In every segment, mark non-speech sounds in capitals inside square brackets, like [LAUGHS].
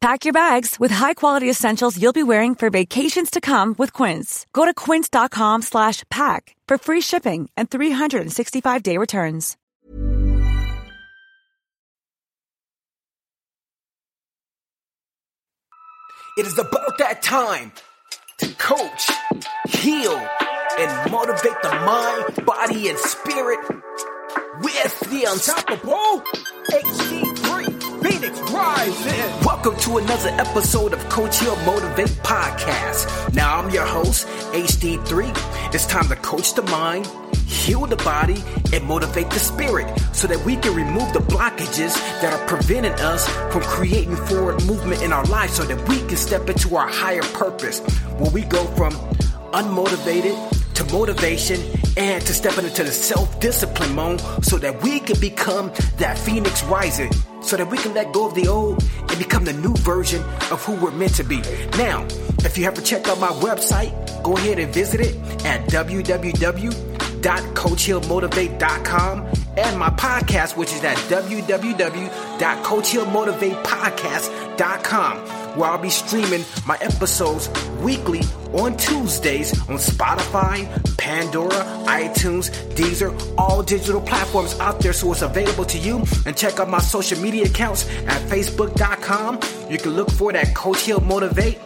Pack your bags with high-quality essentials you'll be wearing for vacations to come with Quince. Go to quince.com slash pack for free shipping and 365-day returns. It is about that time to coach, heal, and motivate the mind, body, and spirit with the unstoppable HD3 Phoenix Rising. Welcome to another episode of Coach Heal Motivate Podcast. Now I'm your host, HD3. It's time to coach the mind, heal the body, and motivate the spirit so that we can remove the blockages that are preventing us from creating forward movement in our life so that we can step into our higher purpose where we go from unmotivated to motivation and to stepping into the self-discipline mode so that we can become that phoenix rising so that we can let go of the old and become the new version of who we're meant to be. Now, if you haven't checked out my website, go ahead and visit it at www.coachhealmotivate.com and my podcast, which is at www.coachhealmotivatepodcast.com, where I'll be streaming my episodes weekly on Tuesdays on Spotify, Pandora, iTunes, Deezer, all digital platforms out there, so it's available to you. And check out my social media accounts at facebook.com. You can look for that Coach Heal Motivate.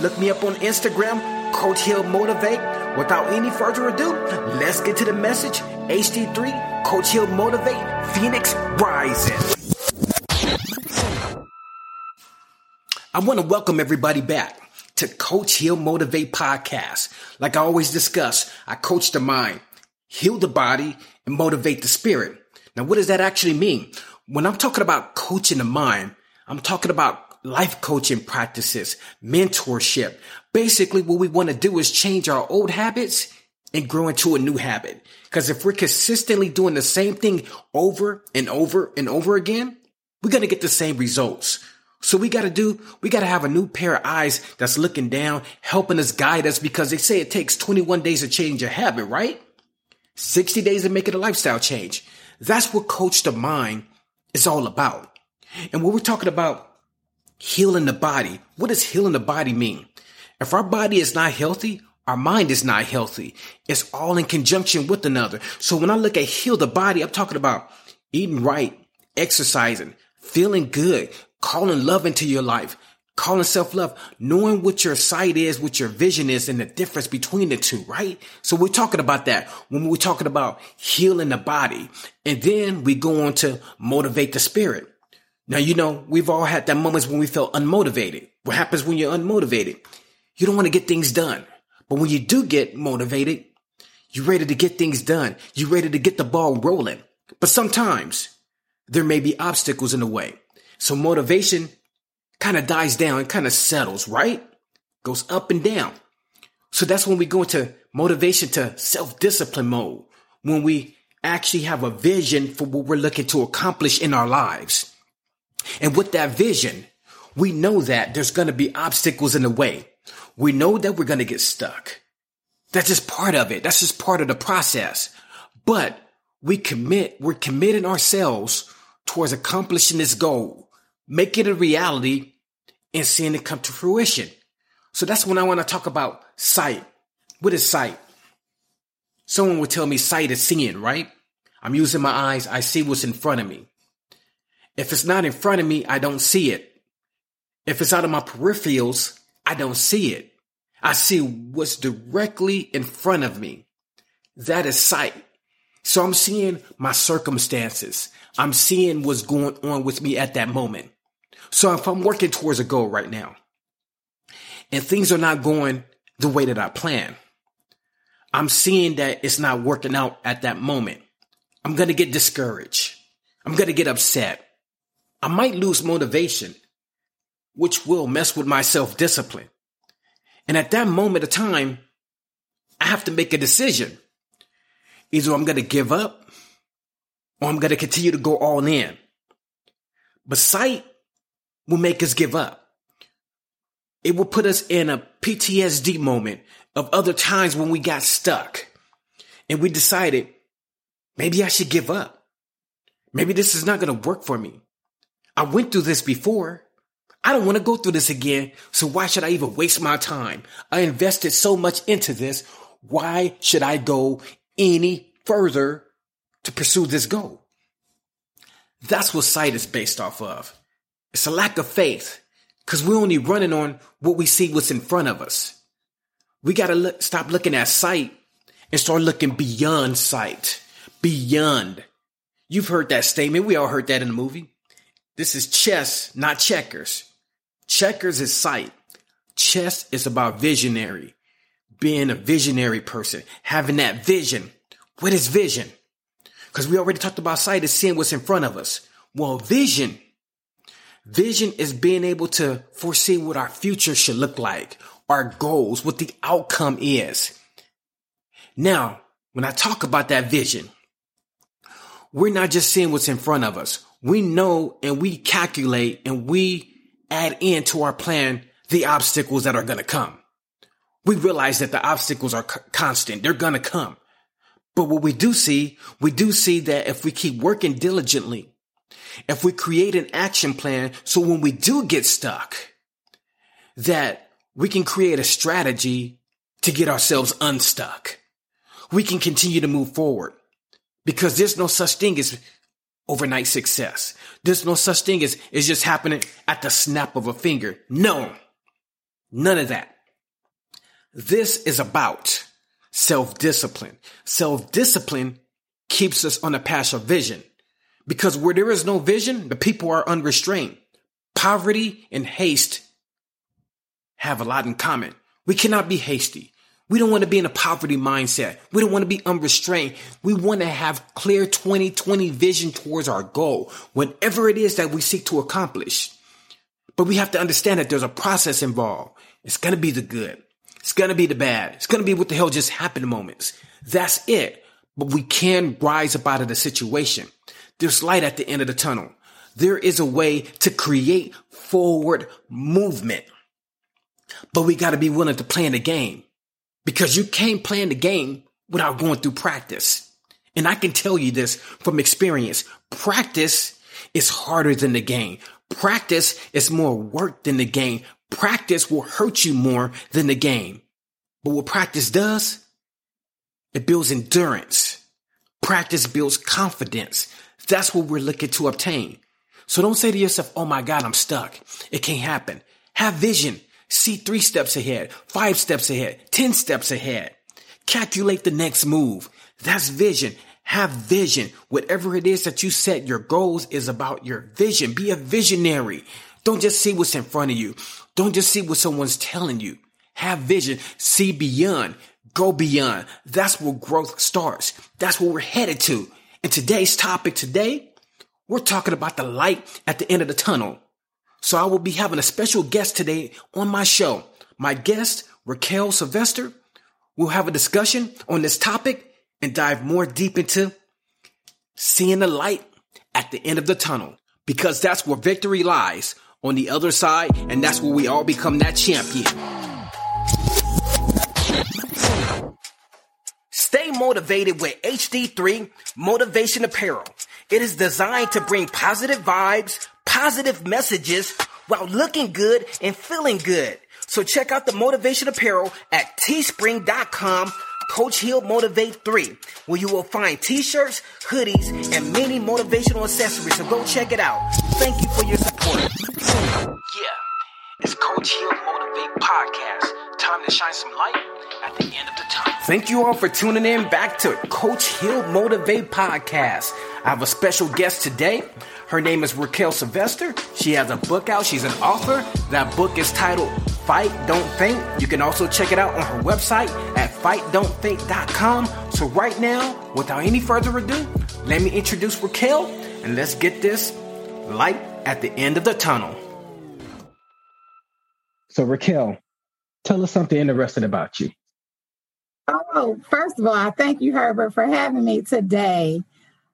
Look me up on Instagram, Coach Heal Motivate. Without any further ado, let's get to the message. HD3, Coach Heal Motivate, Phoenix Rising. I want to welcome everybody back to Coach Heal Motivate podcast. Like I always discuss, I coach the mind, heal the body, and motivate the spirit. Now, what does that actually mean? When I'm talking about coaching the mind, I'm talking about life coaching practices, mentorship. Basically, what we want to do is change our old habits and grow into a new habit. Because if we're consistently doing the same thing over and over and over again, we're going to get the same results. So we got to do, we got to have a new pair of eyes that's looking down, helping us guide us because they say it takes 21 days to change a habit, right? 60 days to make it a lifestyle change. That's what Coach the Mind is all about. And when we're talking about healing the body, what does healing the body mean? If our body is not healthy, our mind is not healthy. It's all in conjunction with another. So when I look at heal the body, I'm talking about eating right, exercising, feeling good, calling love into your life, calling self love, knowing what your sight is, what your vision is, and the difference between the two, right? So we're talking about that when we're talking about healing the body. And then we go on to motivate the spirit. Now, you know, we've all had that moments when we felt unmotivated. What happens when you're unmotivated? You don't want to get things done. But when you do get motivated, you're ready to get things done. You're ready to get the ball rolling. But sometimes there may be obstacles in the way. So motivation kind of dies down kind of settles, right? Goes up and down. So that's when we go into motivation to self-discipline mode. When we actually have a vision for what we're looking to accomplish in our lives. And with that vision, we know that there's going to be obstacles in the way. We know that we're going to get stuck. That's just part of it. That's just part of the process. but we commit, we're committing ourselves towards accomplishing this goal, making it a reality and seeing it come to fruition. So that's when I want to talk about sight. What is sight? Someone would tell me sight is seeing, right? I'm using my eyes. I see what's in front of me. If it's not in front of me, I don't see it. If it's out of my peripherals, I don't see it. I see what's directly in front of me. That is sight. So I'm seeing my circumstances. I'm seeing what's going on with me at that moment. So if I'm working towards a goal right now and things are not going the way that I plan, I'm seeing that it's not working out at that moment. I'm going to get discouraged. I'm going to get upset. I might lose motivation, which will mess with my self discipline. And at that moment of time, I have to make a decision. Either I'm going to give up or I'm going to continue to go all in. But sight will make us give up. It will put us in a PTSD moment of other times when we got stuck and we decided maybe I should give up. Maybe this is not going to work for me. I went through this before. I don't want to go through this again. So why should I even waste my time? I invested so much into this. Why should I go any further to pursue this goal? That's what sight is based off of. It's a lack of faith because we're only running on what we see what's in front of us. We got to look, stop looking at sight and start looking beyond sight, beyond. You've heard that statement. We all heard that in the movie. This is chess, not checkers. Checkers is sight. Chess is about visionary, being a visionary person, having that vision. What is vision? Because we already talked about sight is seeing what's in front of us. Well, vision, vision is being able to foresee what our future should look like, our goals, what the outcome is. Now, when I talk about that vision, we're not just seeing what's in front of us. We know and we calculate and we add into our plan the obstacles that are going to come. We realize that the obstacles are constant. They're going to come. But what we do see, we do see that if we keep working diligently, if we create an action plan, so when we do get stuck, that we can create a strategy to get ourselves unstuck. We can continue to move forward because there's no such thing as overnight success. There's no such thing as it's just happening at the snap of a finger. No, none of that. This is about self-discipline. Self-discipline keeps us on a path of vision because where there is no vision, the people are unrestrained. Poverty and haste have a lot in common. We cannot be hasty. We don't want to be in a poverty mindset. We don't want to be unrestrained. We want to have clear 2020 vision towards our goal, whatever it is that we seek to accomplish. But we have to understand that there's a process involved. It's going to be the good. It's going to be the bad. It's going to be what the hell just happened moments. That's it. But we can rise up out of the situation. There's light at the end of the tunnel. There is a way to create forward movement. But we got to be willing to play in the game because you can't play in the game without going through practice. And I can tell you this from experience. Practice is harder than the game. Practice is more work than the game. Practice will hurt you more than the game. But what practice does, it builds endurance. Practice builds confidence. That's what we're looking to obtain. So don't say to yourself, Oh my God, I'm stuck. It can't happen. Have vision. See three steps ahead, five steps ahead, 10 steps ahead. Calculate the next move. That's vision. Have vision. Whatever it is that you set your goals is about your vision. Be a visionary. Don't just see what's in front of you. Don't just see what someone's telling you. Have vision. See beyond. Go beyond. That's where growth starts. That's where we're headed to. And today's topic today, we're talking about the light at the end of the tunnel. So I will be having a special guest today on my show. My guest, Raquel Sylvester, will have a discussion on this topic and dive more deep into seeing the light at the end of the tunnel because that's where victory lies on the other side and that's where we all become that champion. Motivated with HD3 Motivation Apparel. It is designed to bring positive vibes, positive messages while looking good and feeling good. So check out the motivation apparel at teespring.com Coach Heal Motivate 3, where you will find t-shirts, hoodies, and many motivational accessories. So go check it out. Thank you for your support. Yeah, it's Coach Heal Motivate Podcast. Time to shine some light at the end of the tunnel. Thank you all for tuning in back to Coach Heal Motivate Podcast. I have a special guest today. Her name is Raquel Sylvester. She has a book out. She's an author. That book is titled Fight Don't Faint. You can also check it out on her website at fightdon'tfaint.com. So right now, without any further ado, let me introduce Raquel and let's get this light at the end of the tunnel. So Raquel, tell us something interesting about you. Oh, first of all, I thank you, Herbert, for having me today.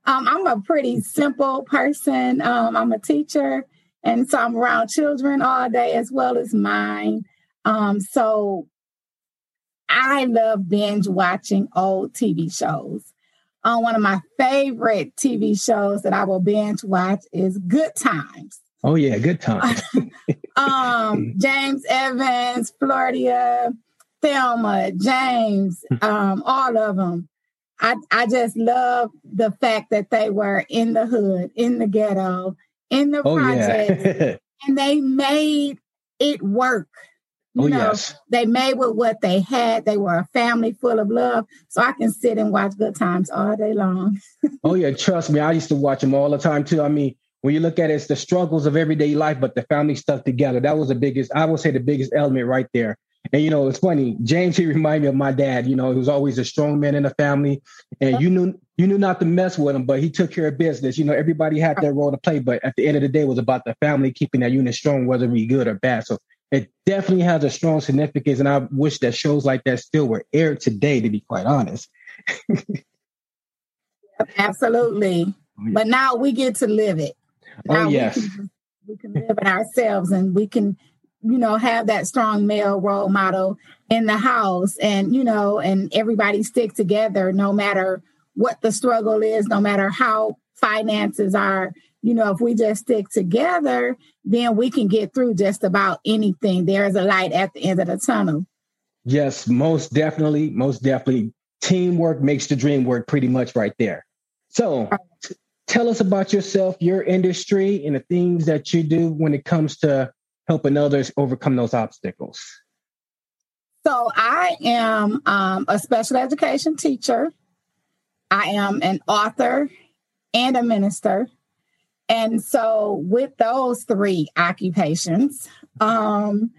Um, I'm a pretty simple person. Um, I'm a teacher, and so I'm around children all day as well as mine. Um, so I love binge watching old TV shows. Um, one of my favorite TV shows that I will binge watch is Good Times. Oh yeah, Good Times. [LAUGHS] um, [LAUGHS] James Evans, Florida, Thelma, James, um, all of them. I, I just love the fact that they were in the hood, in the ghetto, in the oh, project, yeah. [LAUGHS] and they made it work. You oh, know, yes. they made with what they had. They were a family full of love. So I can sit and watch good times all day long. oh, yeah. Trust me. I used to watch them all the time, too. I mean, when you look at it, it's the struggles of everyday life, but the family stuff together. That was the biggest, I would say, the biggest element right there. And you know, it's funny. James he reminded me of my dad. You know, he was always a strong man in the family, and you knew you knew not to mess with him, but he took care of business. You know, everybody had their role to play, but at the end of the day, it was about the family keeping that unit strong, whether we good or bad. So it definitely has a strong significance, and I wish that shows like that still were aired today. To be quite honest. [LAUGHS] Absolutely, oh, but now we get to live it. Oh, yes, we can, we can live it ourselves, and we can you know, have that strong male role model in the house and, you know, and everybody stick together no matter what the struggle is, no matter how finances are. You know, if we just stick together, then we can get through just about anything. There is a light at the end of the tunnel. Yes, most definitely. Most definitely. Teamwork makes the dream work pretty much right there. So, tell us about yourself, your industry, and the things that you do when it comes to helping others overcome those obstacles? So, I am um, a special education teacher. I am an author and a minister. And so, with those three occupations, um,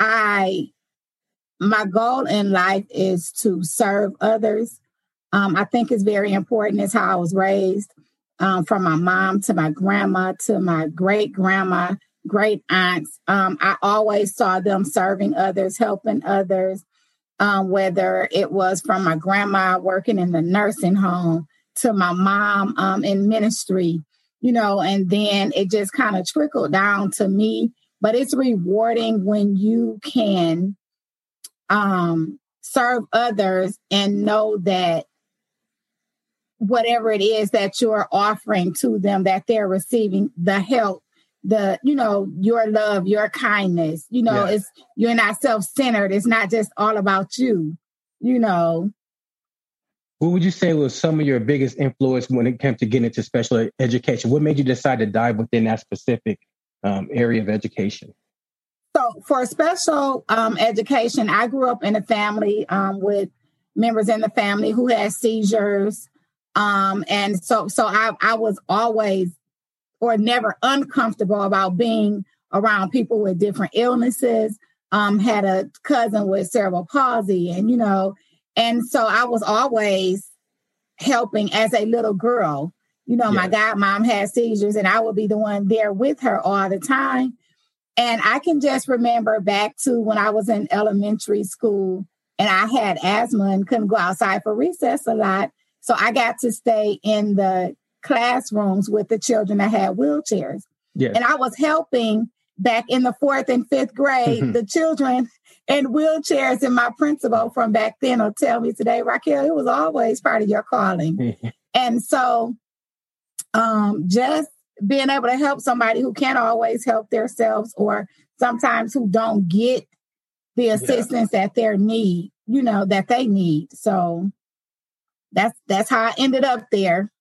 I my goal in life is to serve others. Um, I think it's very important. It's how I was raised, um, from my mom to my grandma to my great grandma great aunts. Um, I always saw them serving others, helping others, um, whether it was from my grandma working in the nursing home to my mom um, in ministry, you know, and then it just kind of trickled down to me. But it's rewarding when you can um, serve others and know that whatever it is that you're offering to them, that they're receiving the help the you know your love your kindness you know it's you're not self-centered. It's not just all about you you know. What would you say was some of your biggest influence when it came to getting into special education? What made you decide to dive within that specific um, area of education? So for special um, education i grew up in a family um, with members in the family who had seizures um, and so so I, I was always or never uncomfortable about being around people with different illnesses. Um, had a cousin with cerebral palsy, and you know, and so I was always helping as a little girl. You know, my godmom had seizures, and I would be the one there with her all the time. And I can just remember back to when I was in elementary school and I had asthma and couldn't go outside for recess a lot. So I got to stay in the classrooms with the children that had wheelchairs. Yes. And I was helping back in the fourth and fifth grade, the children in wheelchairs and my principal from back then will tell me today, Raquel, it was always part of your calling. [LAUGHS] and so um, just being able to help somebody who can't always help themselves or sometimes who don't get the assistance yeah. that they need, you know, that they need. So that's that's how I ended up there.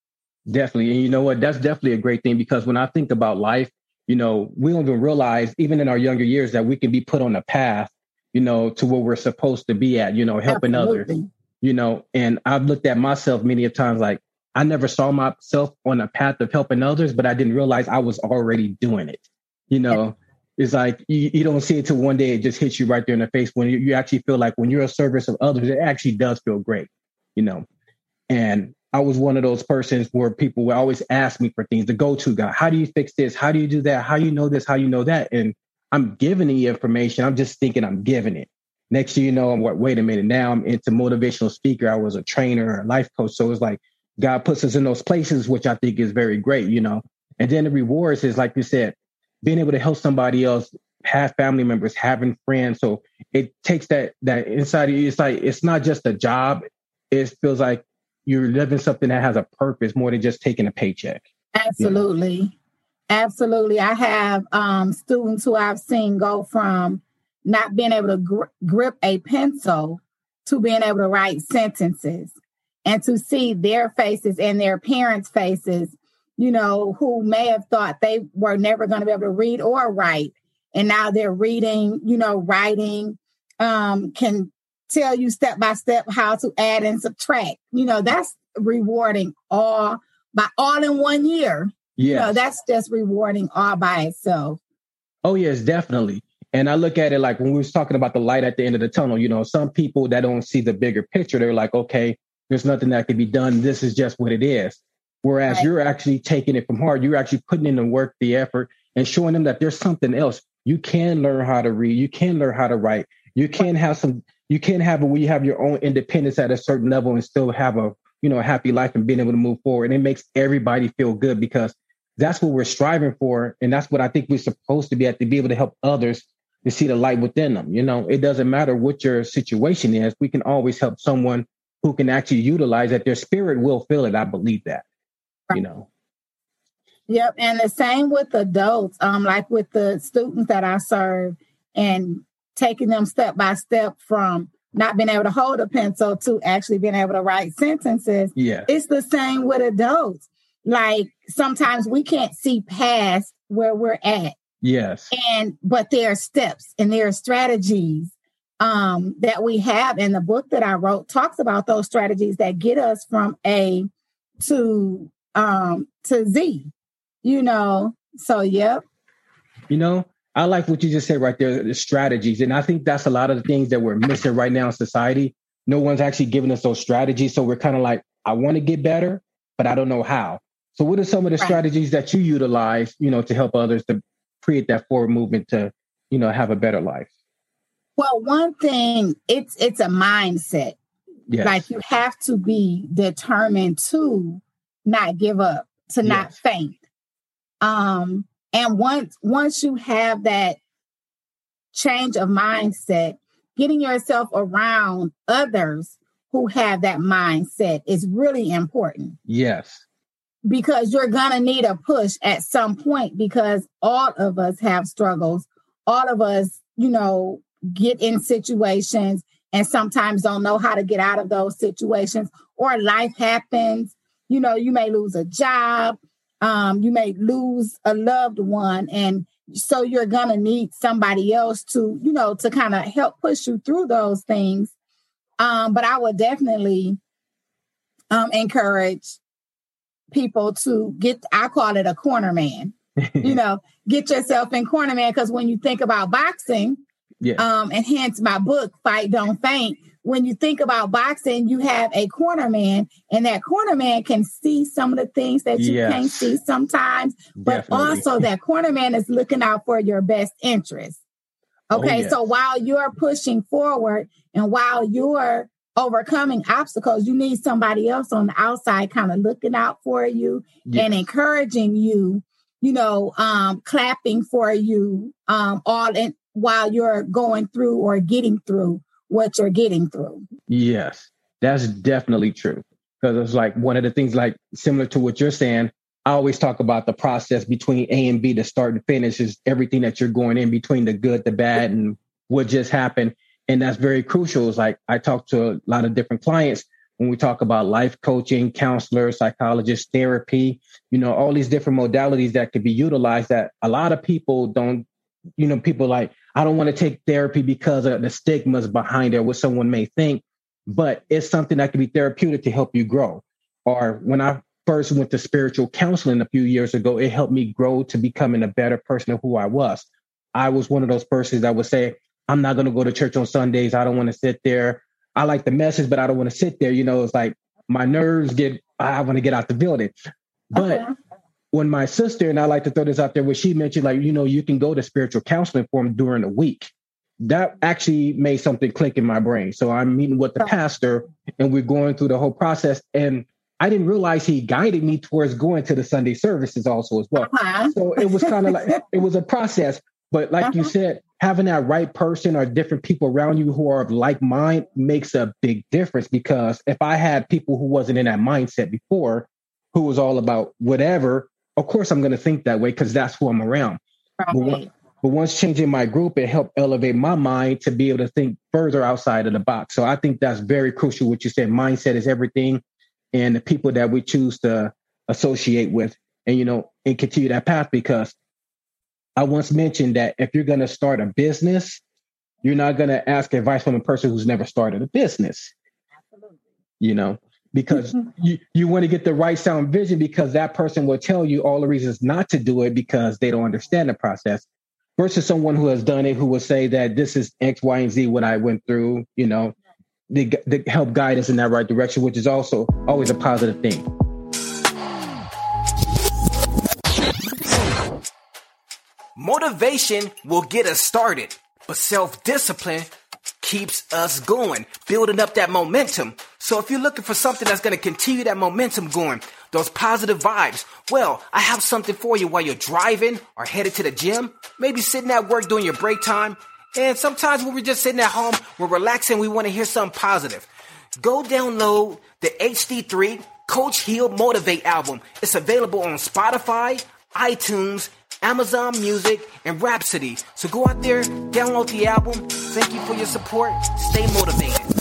Definitely. And you know what? That's definitely a great thing because when I think about life, you know, we don't even realize, even in our younger years, that we can be put on a path, you know, to where we're supposed to be at, you know, helping Absolutely. others. You know, and I've looked at myself many of times like I never saw myself on a path of helping others, but I didn't realize I was already doing it. You know, it's like you, you don't see it till one day it just hits you right there in the face when you, you actually feel like when you're a service of others, it actually does feel great, you know. And I was one of those persons where people would always ask me for things, the go-to guy. How do you fix this? How do you do that? How you know this? How you know that? And I'm giving the information. I'm just thinking I'm giving it. Next thing you know, I'm like, wait a minute. Now I'm into motivational speaker. I was a trainer, a life coach. So it's like God puts us in those places, which I think is very great, you know. And then the rewards is like you said, being able to help somebody else, have family members, having friends. So it takes that that inside. It's like it's not just a job. It feels like you're living something that has a purpose more than just taking a paycheck. Absolutely. Absolutely. I have um, students who I've seen go from not being able to gr- grip a pencil to being able to write sentences and to see their faces and their parents' faces, you know, who may have thought they were never going to be able to read or write. And now they're reading, you know, writing, um, can tell you step by step how to add and subtract. You know, that's rewarding all by all in one year. Yeah. You know, that's just rewarding all by itself. Oh, yes, definitely. And I look at it like when we was talking about the light at the end of the tunnel, you know, some people that don't see the bigger picture, they're like, okay, there's nothing that can be done. This is just what it is. Whereas right. you're actually taking it from heart. You're actually putting in the work, the effort, and showing them that there's something else. You can learn how to read. You can learn how to write. You can have some you can't have it where you have your own independence at a certain level and still have a you know a happy life and being able to move forward. And it makes everybody feel good because that's what we're striving for, and that's what I think we're supposed to be at to be able to help others to see the light within them. You know, it doesn't matter what your situation is. We can always help someone who can actually utilize that. Their spirit will feel it. I believe that. You know. Yep, and the same with adults. Um, like with the students that I serve, and taking them step by step from not being able to hold a pencil to actually being able to write sentences. Yeah. It's the same with adults. Like sometimes we can't see past where we're at. Yes. And but there are steps and there are strategies um that we have and the book that I wrote talks about those strategies that get us from A to um to Z. You know. So yep. You know, I like what you just said right there, the strategies. And I think that's a lot of the things that we're missing right now in society. No one's actually giving us those strategies. So we're kind of like, I want to get better, but I don't know how. So what are some of the right. strategies that you utilize, you know, to help others to create that forward movement to, you know, have a better life? Well, one thing, it's it's a mindset. Yes. Like you have to be determined to not give up, to yes. not faint. Um, and once once you have that change of mindset, getting yourself around others who have that mindset is really important. Yes. Because you're going to need a push at some point because all of us have struggles. All of us, you know, get in situations and sometimes don't know how to get out of those situations or life happens. You know, you may lose a job um, you may lose a loved one and so you're going to need somebody else to you know to kind of help push you through those things um, but i would definitely um, encourage people to get i call it a corner man you [LAUGHS] know get yourself in corner man because when you think about boxing yeah. um, and hence my book fight don't faint when you think about boxing, you have a corner man, and that corner man can see some of the things that you yes. can't see sometimes, but Definitely. also that corner man is looking out for your best interest. Oh, okay, oh, yes. so while you're pushing forward and while you're overcoming obstacles, you need somebody else on the outside kind of looking out for you yes. and encouraging you you know, um, clapping for you um, all in while you're going through or getting through what you're getting through. Yes, that's definitely true. Because it's like one of the things, like similar to what you're saying. I always talk about the process between A and B, the start and finish is everything that you're going in between the good, the bad, and what just happened. And that's very crucial. It's like I talk to a lot of different clients when we talk about life coaching, counselors, psychologists, therapy, you know, all these different modalities that could be utilized that a lot of people don't, you know, people like, I don't want to take therapy because of the stigmas behind it, what someone may think, but it's something that can be therapeutic to help you grow. Or when I first went to spiritual counseling a few years ago, it helped me grow to becoming a better person of who I was. I was one of those persons that would say, I'm not going to go to church on Sundays. I don't want to sit there. I like the message, but I don't want to sit there. You know, it's like my nerves get, I want to get out the building. But. When my sister, and I like to throw this out there, where she mentioned, like, you know, you can go to spiritual counseling for them during the week. That actually made something click in my brain. So I'm meeting with the pastor and we're going through the whole process. And I didn't realize he guided me towards going to the Sunday services also as well. Uh-huh. So it was kind of like [LAUGHS] it was a process. But like uh-huh. you said, having that right person or different people around you who are of like mind makes a big difference because if I had people who wasn't in that mindset before, who was all about whatever, of course I'm going to think that way because that's who I'm around. Right. But, but once changing my group, it helped elevate my mind to be able to think further outside of the box. So I think that's very crucial. What you said, mindset is everything, and the people that we choose to associate with, and you know, and continue that path because I once mentioned that if you're going to start a business, you're not going to ask advice from a person who's never started a business. Absolutely. You know, because mm-hmm. you, you want to get the right sound vision because that person will tell you all the reasons not to do it because they don't understand the process versus someone who has done it who will say that this is X, Y, and Z what I went through, you know, they, they help guide us in that right direction, which is also always a positive thing. Motivation will get us started, but self-discipline keeps us going, building up that momentum. So if you're looking for something that's going to continue that momentum going, those positive vibes, well, I have something for you while you're driving or headed to the gym, maybe sitting at work during your break time. And sometimes when we're just sitting at home, we're relaxing, we want to hear something positive. Go download the HD3 Coach Heal Motivate album. It's available on Spotify, iTunes, Amazon Music, and Rhapsody. So go out there, download the album. Thank you for your support. Stay motivated.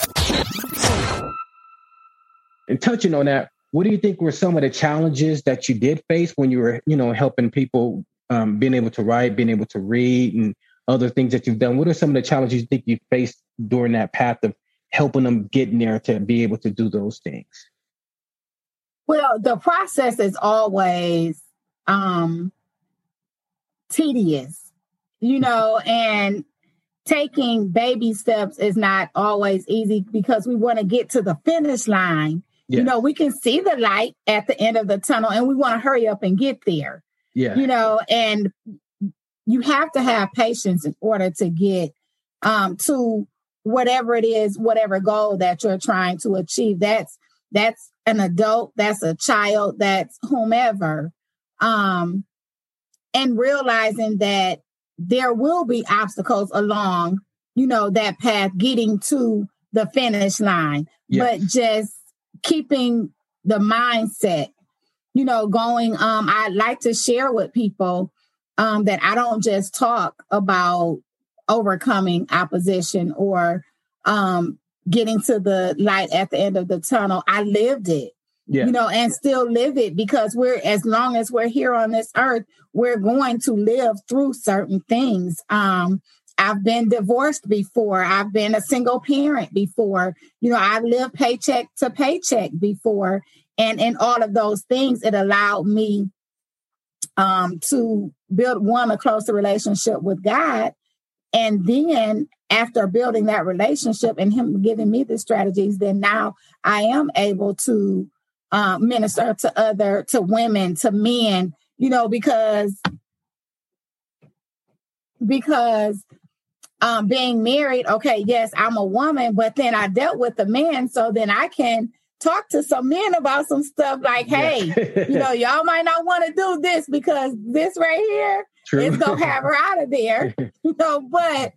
And touching on that, what do you think were some of the challenges that you did face when you were, you know, helping people um, being able to write, being able to read, and other things that you've done? What are some of the challenges you think you faced during that path of helping them get there to be able to do those things? Well, the process is always um, tedious, you know, and taking baby steps is not always easy because we want to get to the finish line. You know, we can see the light at the end of the tunnel and we want to hurry up and get there. Yeah. You know, and you have to have patience in order to get um to whatever it is, whatever goal that you're trying to achieve. That's that's an adult, that's a child, that's whomever. Um, and realizing that there will be obstacles along, you know, that path getting to the finish line, but just keeping the mindset, you know, going. Um, I like to share with people um, that I don't just talk about overcoming opposition or um, getting to the light at the end of the tunnel. I lived it yeah. you know, and still live it because we're, as long as we're here on this earth, we're going to live through certain things. Um, I've been divorced before. I've been a single parent before. You know, I've lived paycheck to paycheck before. And in all of those things, it allowed me um, to build one, a closer relationship with God. And then after building that relationship and him giving me the strategies, then now I am able to uh, minister to other to women to men you know because because um being married okay yes i'm a woman but then i dealt with a man so then i can talk to some men about some stuff like, hey, yeah. [LAUGHS] you know, y'all might not want to do this because this right here True. is gonna have her out of there. [LAUGHS] you know, but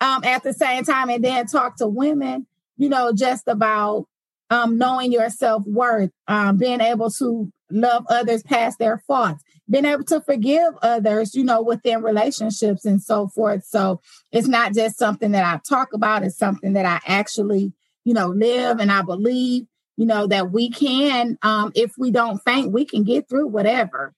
um at the same time, and then talk to women, you know, just about um knowing your self-worth, um, being able to love others past their faults, being able to forgive others, you know, within relationships and so forth. So it's not just something that I talk about, it's something that I actually, you know, live and I believe you know, that we can, um, if we don't faint, we can get through whatever.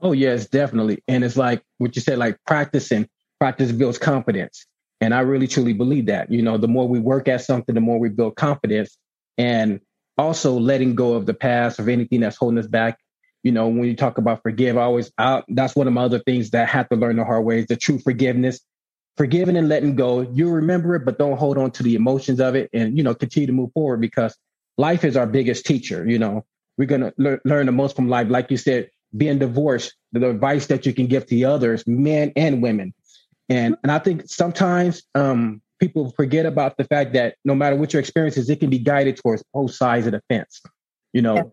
Oh, yes, definitely. And it's like what you said, like practicing, practice builds confidence. And I really truly believe that. You know, the more we work at something, the more we build confidence and also letting go of the past, of anything that's holding us back. You know, when you talk about forgive, I always, I, that's one of my other things that I have to learn the hard way is the true forgiveness. Forgiving and letting go, you remember it, but don't hold on to the emotions of it and, you know, continue to move forward because life is our biggest teacher. You know, we're going to le- learn the most from life. Like you said, being divorced, the advice that you can give to others, men and women. And, and I think sometimes um, people forget about the fact that no matter what your experience is, it can be guided towards both sides of the fence. You know.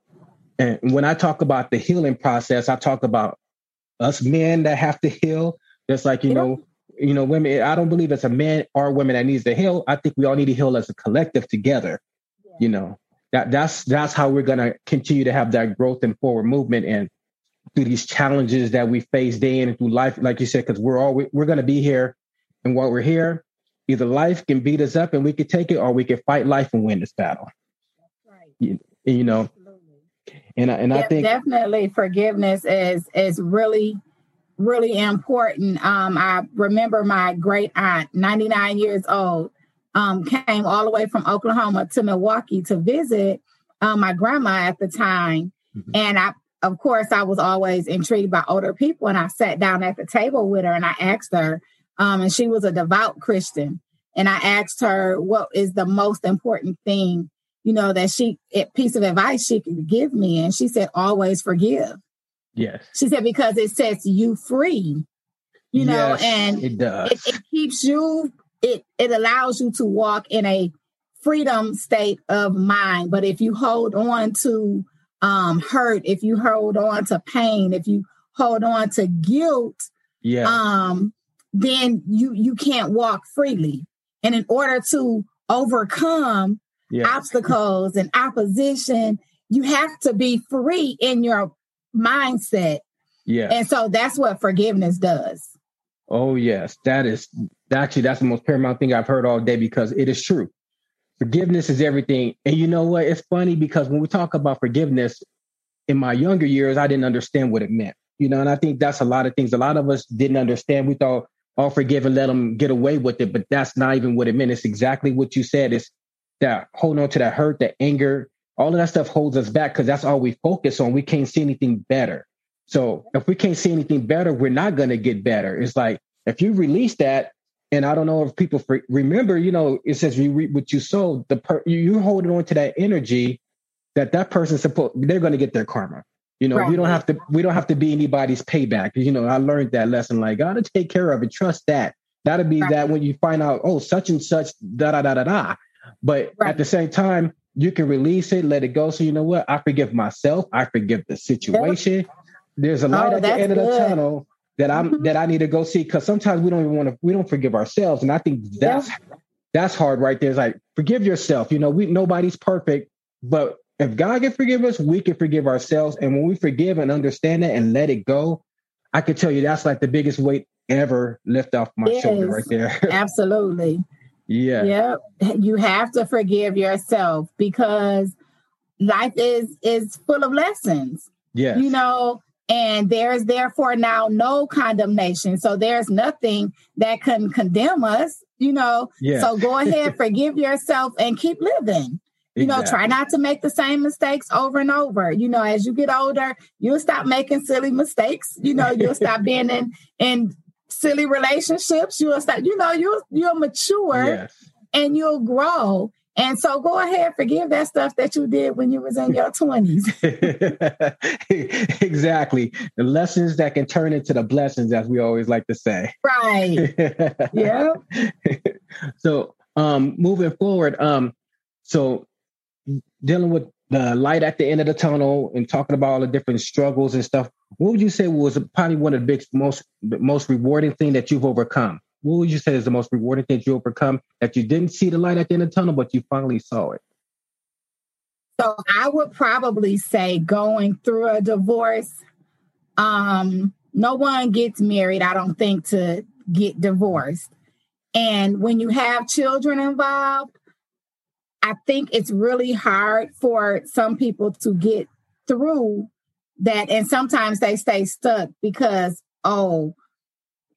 And when I talk about the healing process, I talk about us men that have to heal, just like, you yeah. know, you know, women, I don't believe it's a man or women that needs to heal. I think we all need to heal as a collective together, yeah. you know that that's that's how we're going to continue to have that growth and forward movement and through these challenges that we face day in and through life like you said because we're all we're going to be here and while we're here either life can beat us up and we can take it or we can fight life and win this battle right you, you know and I, and yeah, I think definitely forgiveness is is really really important um i remember my great aunt 99 years old um, came all the way from Oklahoma to Milwaukee to visit um, my grandma at the time. Mm-hmm. And I, of course, I was always intrigued by older people. And I sat down at the table with her and I asked her, um, and she was a devout Christian. And I asked her what is the most important thing, you know, that she, a piece of advice she could give me. And she said, always forgive. Yes. She said, because it sets you free, you know, and it does. It, it keeps you it it allows you to walk in a freedom state of mind. But if you hold on to um, hurt, if you hold on to pain, if you hold on to guilt, yeah. um, then you you can't walk freely. And in order to overcome yeah. obstacles and opposition, you have to be free in your mindset. Yeah. And so that's what forgiveness does. Oh yes, that is actually that's the most paramount thing I've heard all day because it is true. Forgiveness is everything. And you know what? It's funny because when we talk about forgiveness in my younger years, I didn't understand what it meant. You know, and I think that's a lot of things. A lot of us didn't understand. We thought, "I'll oh, forgive and let them get away with it," but that's not even what it meant. It's exactly what you said. It's that holding on to that hurt, that anger, all of that stuff holds us back because that's all we focus on. We can't see anything better. So if we can't see anything better, we're not going to get better. It's like if you release that, and I don't know if people remember, you know, it says you reap what you sow. The per- you're holding on to that energy that that person's supposed they're going to get their karma. You know, right. we don't have to we don't have to be anybody's payback. You know, I learned that lesson. Like, gotta take care of it. Trust that. That'll be right. that when you find out, oh, such and such, da da da da da. But right. at the same time, you can release it, let it go. So you know what? I forgive myself. I forgive the situation. There's a light oh, at the end good. of the tunnel that I'm mm-hmm. that I need to go see because sometimes we don't even want to we don't forgive ourselves, and I think that's yeah. that's hard right there. It's like forgive yourself. You know, we nobody's perfect, but if God can forgive us, we can forgive ourselves. And when we forgive and understand it and let it go, I can tell you that's like the biggest weight ever lift off my yes, shoulder right there. [LAUGHS] absolutely. Yeah. Yep. You have to forgive yourself because life is is full of lessons. Yeah. You know, and there is therefore now no condemnation. So there's nothing that can condemn us, you know. Yeah. So go ahead, [LAUGHS] forgive yourself and keep living. You exactly. know, try not to make the same mistakes over and over. You know, as you get older, you'll stop making silly mistakes. You know, you'll stop being in in silly relationships. You'll stop, you know, you'll you'll mature yes. and you'll grow. And so go ahead, forgive that stuff that you did when you was in your [LAUGHS] 20s. [LAUGHS] exactly. The lessons that can turn into the blessings, as we always like to say. Right. [LAUGHS] yeah. so um moving forward, um, so dealing with the light at the end of the tunnel and talking about all the different struggles and stuff, what would you say was probably one of the big, most, most rewarding thing that you've overcome? What would you say is the most rewarding thing you overcome that you didn't see the light at the end of the tunnel, but you finally saw it? So I would probably say going through a divorce. Um, no one gets married, I don't think, to get divorced. And when you have children involved, I think it's really hard for some people to get through that. And sometimes they stay stuck because, oh,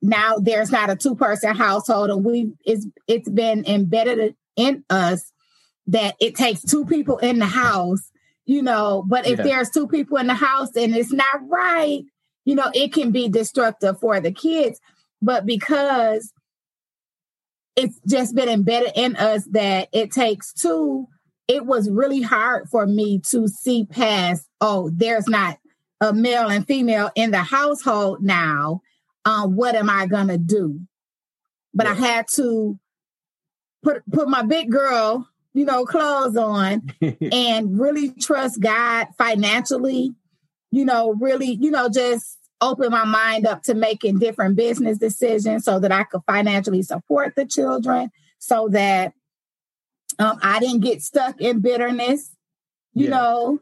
now there's not a two person household and we it's it's been embedded in us that it takes two people in the house, you know, but if yeah. there's two people in the house and it's not right, you know, it can be destructive for the kids. But because it's just been embedded in us that it takes two. It was really hard for me to see past, oh, there's not a male and female in the household now. Um, what am I gonna do? But yeah. I had to put put my big girl, you know, clothes on [LAUGHS] and really trust God financially, you know, really, you know, just open my mind up to making different business decisions so that I could financially support the children, so that um, I didn't get stuck in bitterness, you yeah. know,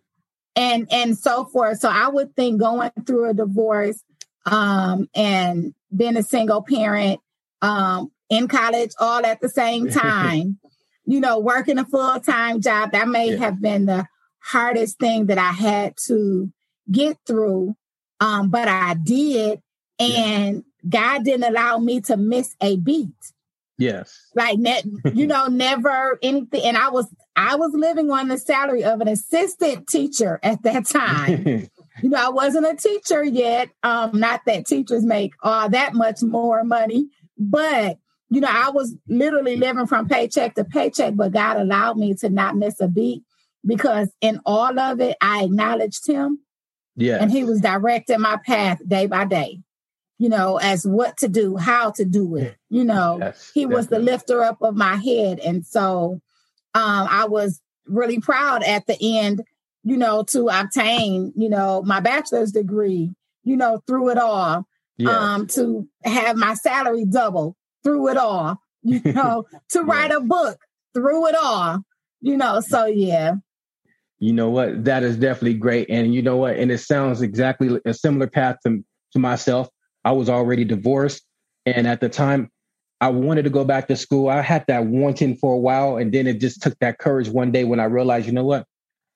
and and so forth. So I would think going through a divorce um, and being a single parent um, in college all at the same [LAUGHS] time, you know, working a full time job, that may yeah. have been the hardest thing that I had to get through um, but I did, and yeah. God didn't allow me to miss a beat. Yes. Like ne- you [LAUGHS] know, never anything. And I was I was living on the salary of an assistant teacher at that time. [LAUGHS] you know, I wasn't a teacher yet. Um, not that teachers make all that much more money, but you know, I was literally living from paycheck to paycheck, but God allowed me to not miss a beat because in all of it, I acknowledged him. Yeah. And he was directing my path day by day, you know, as what to do, how to do it. You know, yes, he was the lifter up of my head. And so um, I was really proud at the end, you know, to obtain, you know, my bachelor's degree, you know, through it all, yes. um, to have my salary double through it all, [LAUGHS] you know, to write a book through it all, you know. So, yeah you know what? That is definitely great. And you know what? And it sounds exactly a similar path to, to myself. I was already divorced. And at the time, I wanted to go back to school. I had that wanting for a while. And then it just took that courage one day when I realized, you know what?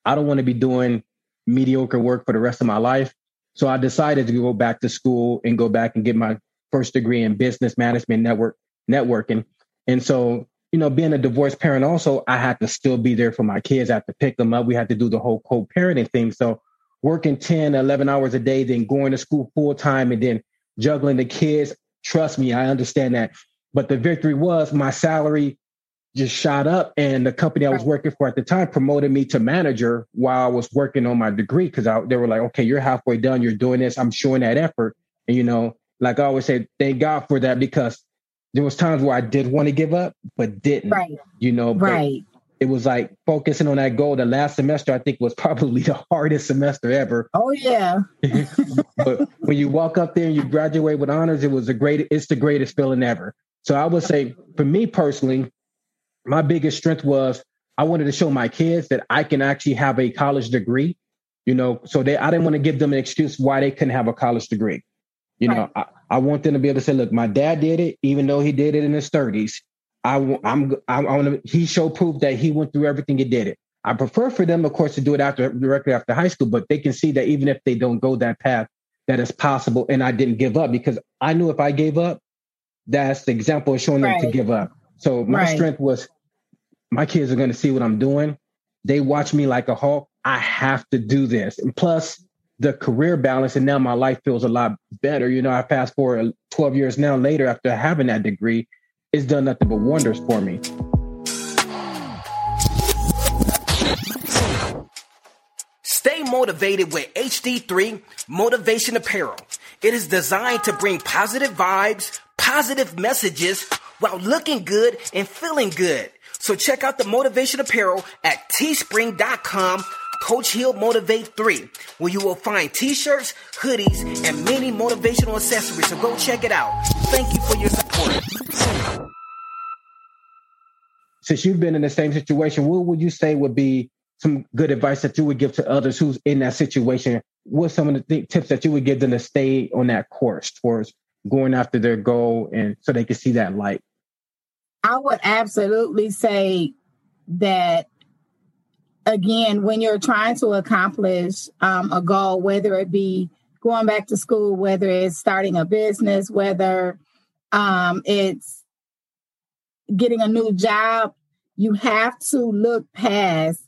I don't want to be doing mediocre work for the rest of my life. So I decided to go back to school and go back and get my first degree in business management network networking. And so you know, being a divorced parent, also, I had to still be there for my kids. I had to pick them up. We had to do the whole co parenting thing. So, working 10, 11 hours a day, then going to school full time and then juggling the kids. Trust me, I understand that. But the victory was my salary just shot up. And the company I was working for at the time promoted me to manager while I was working on my degree because they were like, okay, you're halfway done. You're doing this. I'm showing that effort. And, you know, like I always say, thank God for that because there was times where I did want to give up, but didn't. Right. You know, right. It was like focusing on that goal. The last semester, I think, was probably [LAUGHS] the hardest semester ever. Oh yeah. [LAUGHS] but when you walk up there and you graduate with honors, it was a great. It's the greatest feeling ever. So I would say, for me personally, my biggest strength was I wanted to show my kids that I can actually have a college degree. You know, so they I didn't want to give them an excuse why they couldn't have a college degree. You right. know, I, I want them to be able to say, look, my dad did it, even though he did it in his 30s. I, I'm, I, I want to, he showed proof that he went through everything he did it. I prefer for them, of course, to do it after directly after high school, but they can see that even if they don't go that path, that it's possible. And I didn't give up because I knew if I gave up, that's the example of showing right. them to give up. So my right. strength was my kids are going to see what I'm doing. They watch me like a hawk. I have to do this. And plus, the career balance and now my life feels a lot better. You know, I fast forward 12 years now later after having that degree, it's done nothing but wonders for me. Stay motivated with HD3 Motivation Apparel. It is designed to bring positive vibes, positive messages while looking good and feeling good. So check out the motivation apparel at teespring.com Coach Heal Motivate 3, where you will find t-shirts, hoodies, and many motivational accessories. So go check it out. Thank you for your support. Since you've been in the same situation, what would you say would be some good advice that you would give to others who's in that situation? What's some of the th- tips that you would give them to stay on that course towards going after their goal and so they can see that light? I would absolutely say that again, when you're trying to accomplish um, a goal, whether it be going back to school, whether it's starting a business, whether um, it's getting a new job, you have to look past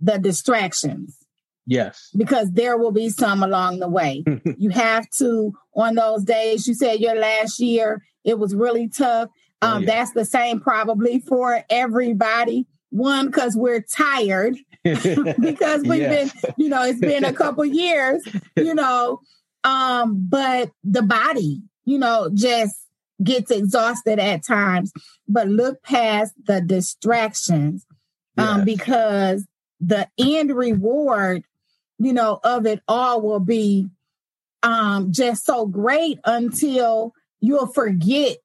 the distractions. Yes. Because there will be some along the way. [LAUGHS] you have to, on those days, you said your last year, it was really tough. Oh, um, oh, yeah. That's the same probably for everybody. One, because we're tired, [LAUGHS] because we've yeah. been, you know, it's been a [LAUGHS] couple years, you know. Um, but the body, you know, just gets exhausted at times. But look past the distractions, um, yes. because the end reward, you know, of it all will be um just so great until you'll forget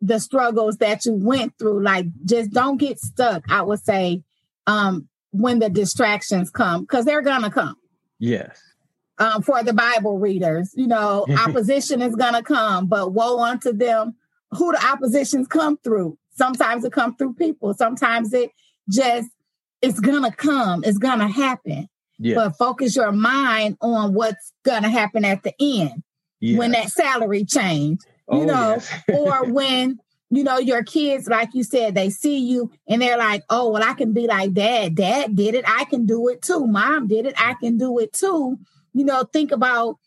the struggles that you went through. Like, just don't get stuck. I would say, um, when the distractions come, because they're gonna come. Yes. Um, for the Bible readers, you know, [LAUGHS] opposition is gonna come, but woe unto them who the oppositions come through. Sometimes it comes through people. Sometimes it just it's gonna come. It's gonna happen. Yes. But focus your mind on what's gonna happen at the end yes. when that salary change you oh, know, yes. [LAUGHS] or when you know your kids, like you said, they see you and they're like, "Oh, well, I can be like dad. Dad did it. I can do it too. Mom did it. I can do it too." You know, think about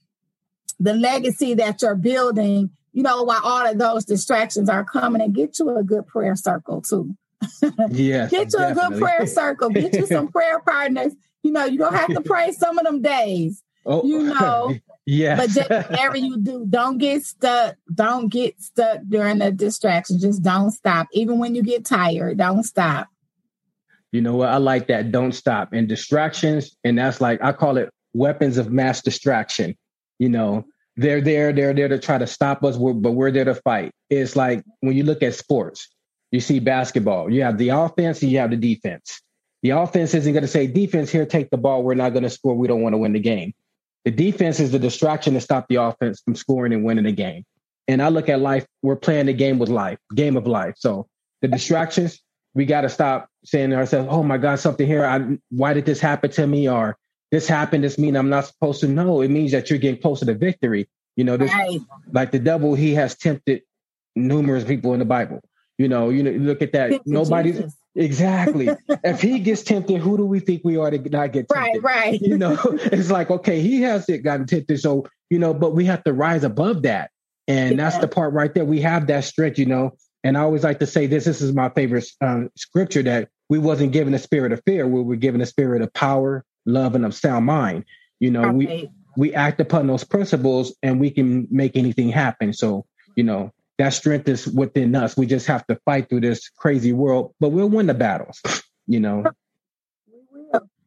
the legacy that you're building. You know, while all of those distractions are coming, and get you a good prayer circle too. [LAUGHS] Yeah, get you definitely. a good prayer circle. Get you some [LAUGHS] prayer partners. You know, you don't have to [LAUGHS] pray some of them days. Oh. You know, [LAUGHS] Yeah. But just [LAUGHS] whatever you do, don't get stuck. Don't get stuck during the distraction. Just don't stop. Even when you get tired, don't stop. You know what? I like that. Don't stop. And distractions, and that's like I call it weapons of mass distraction. You know, they're there, they're there to try to stop us, but we're there to fight. It's like when you look at sports, you see basketball, you have the offense and you have the defense. The offense isn't going to say, defense, here, take the ball. We're not going to score. We don't want to win the game. The defense is the distraction to stop the offense from scoring and winning the game. And I look at life, we're playing the game with life, game of life. So the distractions, we got to stop saying to ourselves, oh my God, something here. I, why did this happen to me? Or this happened. This mean I'm not supposed to know. It means that you're getting closer to victory. You know, this, right. like the devil, he has tempted numerous people in the Bible. You know, you know, look at that. Nobody's Exactly. [LAUGHS] if he gets tempted, who do we think we are to not get tempted? Right, right. You know, [LAUGHS] it's like, okay, he has it gotten tempted. So, you know, but we have to rise above that. And yeah. that's the part right there. We have that strength, you know. And I always like to say this, this is my favorite um, scripture that we wasn't given a spirit of fear, we were given a spirit of power, love, and of sound mind. You know, we we act upon those principles and we can make anything happen. So, you know, that strength is within us. We just have to fight through this crazy world, but we'll win the battles, [LAUGHS] you know.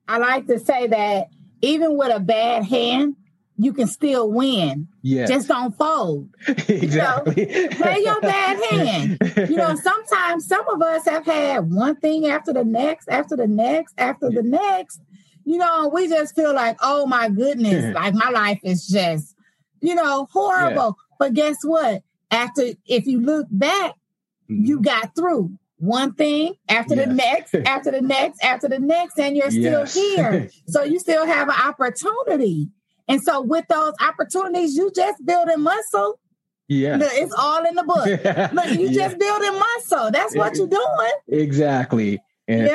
I like to say that even with a bad hand, you can still win. Yeah. Just don't fold. exactly. [LAUGHS] You know, play your bad [LAUGHS] hand. You know, sometimes some of us have had one thing after the next, after the next, after the next. You know, we just feel like, oh my goodness, like my life is just, you know, horrible. Yeah. But guess what? After if you look back, you mm-hmm. got through one thing after yes. the next, [LAUGHS] after the next, after the next, and you're still yes. here. [LAUGHS] So you still have an opportunity. And so with those opportunities, you just building muscle. Yeah. It's all in the book. [LAUGHS] Look, you yeah. just building muscle. That's what you're doing. Exactly. And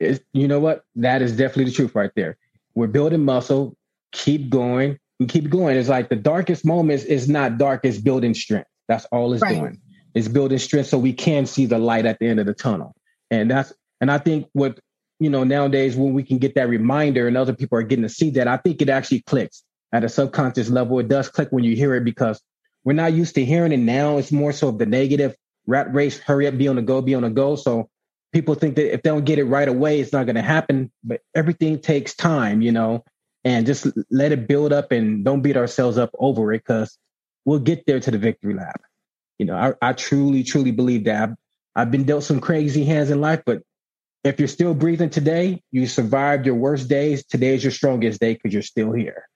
yeah. you know what? That is definitely the truth right there. We're building muscle. Keep going and keep going. It's like the darkest moments is not dark, it's building strength. That's all it's right. doing. It's building strength so we can see the light at the end of the tunnel. And that's and I think what you know nowadays when we can get that reminder and other people are getting to see that, I think it actually clicks at a subconscious level. It does click when you hear it because we're not used to hearing it now. It's more so of the negative rat race, hurry up, be on the go, be on the go. So people think that if they don't get it right away, it's not going to happen. But everything takes time, you know, and just let it build up and don't beat ourselves up over it because we'll get there to the victory lap. You know, I, I truly, truly believe that. I've, I've been dealt some crazy hands in life, but if you're still breathing today, you survived your worst days. Today is your strongest day because you're still here.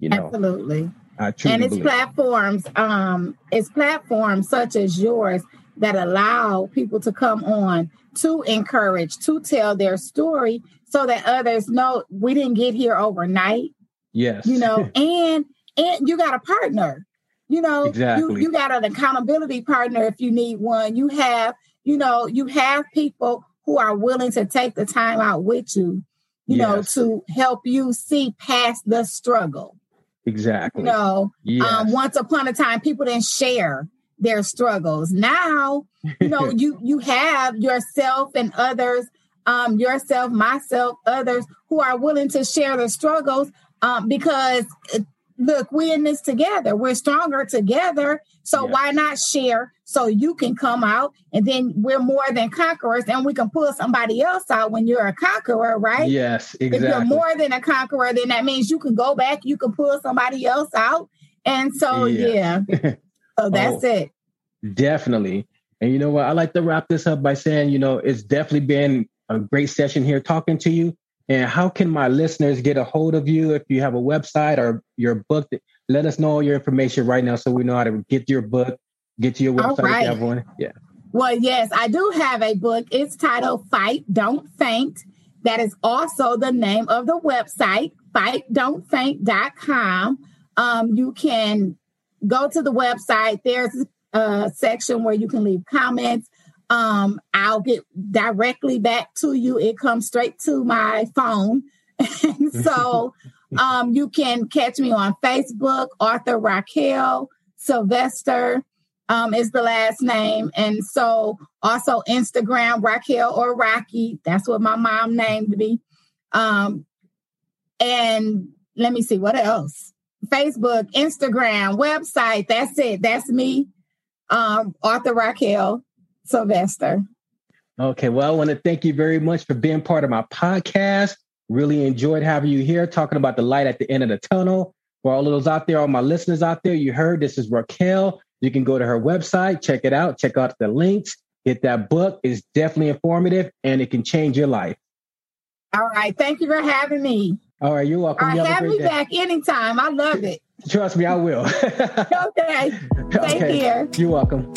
You know, absolutely. I truly and it's platforms, um, it's platforms such as yours that allow people to come on to encourage, to tell their story, so that others know we didn't get here overnight. Yes, you know, [LAUGHS] and and you got a partner. You know, exactly. you, you got an accountability partner if you need one. You have, you know, you have people who are willing to take the time out with you, you yes. know, to help you see past the struggle. Exactly. You know, um, yes. um, once upon a time, people didn't share their struggles. Now, you know, [LAUGHS] you you have yourself and others, um, yourself, myself, others who are willing to share their struggles um, because look, we're in this together. We're stronger together. So yes. why not share so you can come out and then we're more than conquerors and we can pull somebody else out when you're a conqueror, right? Yes, exactly. If you're more than a conqueror, then that means you can go back, you can pull somebody else out. And so, yeah. yeah. [LAUGHS] so that's oh, it. Definitely. And you know what? I like to wrap this up by saying, you know, it's definitely been a great session here talking to you. And how can my listeners get a hold of you if you have a website or your book? Let us know all your information right now so we know how to get your book, get to your website all right. if you have one. Yeah. Well, yes, I do have a book. It's titled Fight, Don't Faint. That is also the name of the website, fightdon'tfaint.com. Um, you can go to the website. There's a section where you can leave comments um, I'll get directly back to you. It comes straight to my phone. and [LAUGHS] so um, you can catch me on Facebook, Arthur Raquel Sylvester um, is the last name. And so also Instagram, Raquel or Rocky. That's what my mom named me. Um, and let me see what else. Facebook, Instagram, website. That's it. That's me. Um, Arthur Raquel Sylvester. Okay, well, I want to thank you very much for being part of my podcast. Really enjoyed having you here talking about the light at the end of the tunnel. For all of those out there, all my listeners out there, you heard this is Raquel. You can go to her website, check it out, check out the links, get that book. It's definitely informative and it can change your life. All right. Thank you for having me. All right, you're welcome. All right, have, have me day. back anytime. I love it. Trust me, I will. [LAUGHS] okay. Take okay. care. You're welcome.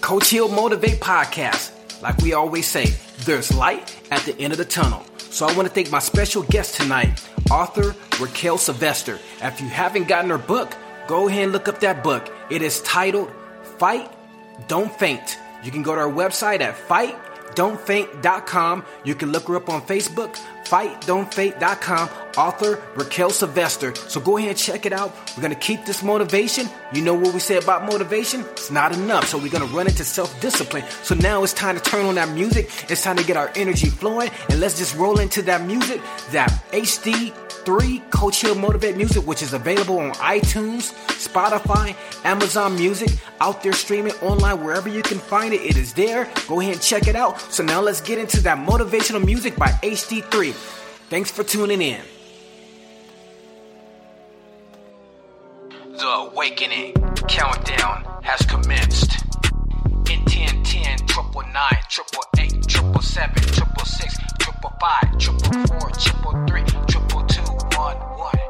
Coach Heal Motivate Podcast. Like we always say, there's light at the end of the tunnel. So I want to thank my special guest tonight, author Raquel Sylvester. If you haven't gotten her book, go ahead and look up that book. It is titled Fight, Don't Faint. You can go to our website at fightdon'tfaint.com. You can look her up on Facebook, fightdon'tfaint.com, author Raquel Sylvester. So go ahead and check it out. We're going to keep this motivation. You know what we say about motivation? It's not enough. So we're going to run into self discipline. So now it's time to turn on that music. It's time to get our energy flowing. And let's just roll into that music, that HD 3 Coach Heal Motivate Music, which is available on iTunes, Spotify, Amazon Music, out there streaming online, wherever you can find it. It is there. Go ahead and check it out. So now let's get into that motivational music by HD3. Thanks for tuning in. The awakening countdown has commenced. In 10, 10, triple nine, triple eight, triple seven, triple six, triple five, triple four, triple three, triple two, one, one,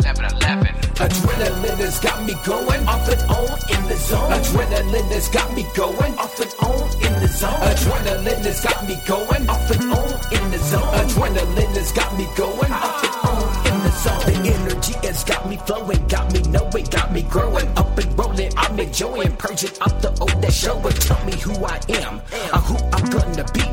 eleven, eleven. Adrenaline has got me going off and on in the zone. Adrenaline has got me going off and on in the zone. Adrenaline has got me going off and on in the zone. Adrenaline has got me going off and on in the energy has got me flowing, got me knowing, got me growing up and rolling. I'm enjoying purging up the old that show and tell me who I am, or who I'm gonna be.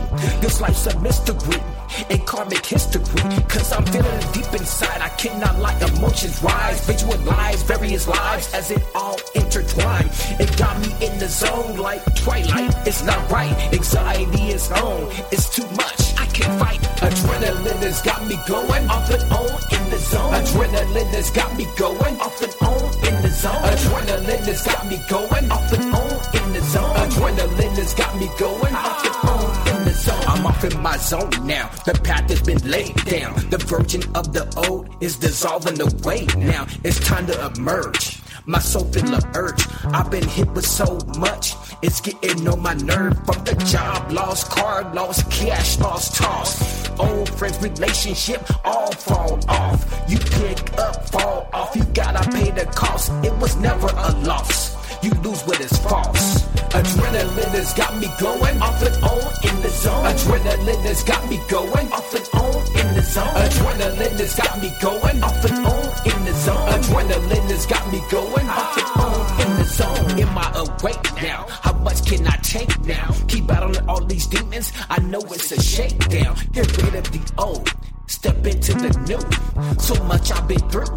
This life's a mystery and karmic history. Cause I'm feeling deep inside. I cannot lie. Emotions rise, visualize various lives as it all intertwine. It got me in the zone like twilight. It's not right. Anxiety is on. It's too much. I can't fight. Adrenaline has got me going off and on in the zone. Adrenaline has got me going off and on in the zone. Adrenaline has got me going off and on in the zone. Adrenaline has got me going off and on in the zone. I'm off in my zone now. The path has been laid down. The virgin of the old is dissolving away now. It's time to emerge. My soul feel the urge. I've been hit with so much. It's getting on my nerve from the job lost, car lost, cash lost, toss. Old friends, relationship, all fall off. You pick up, fall off. You gotta pay the cost. It was never a loss. You lose what is false. Adrenaline has got me going off and on in the zone. Adrenaline has got me going off and on in the zone. Adrenaline has got me going off and on in the zone. Adrenaline has got me going off and on zone. Am I awake now? How much can I take now? Keep battling all these demons. I know it's a shakedown. Get rid of the old. Step into the new. So much I've been through.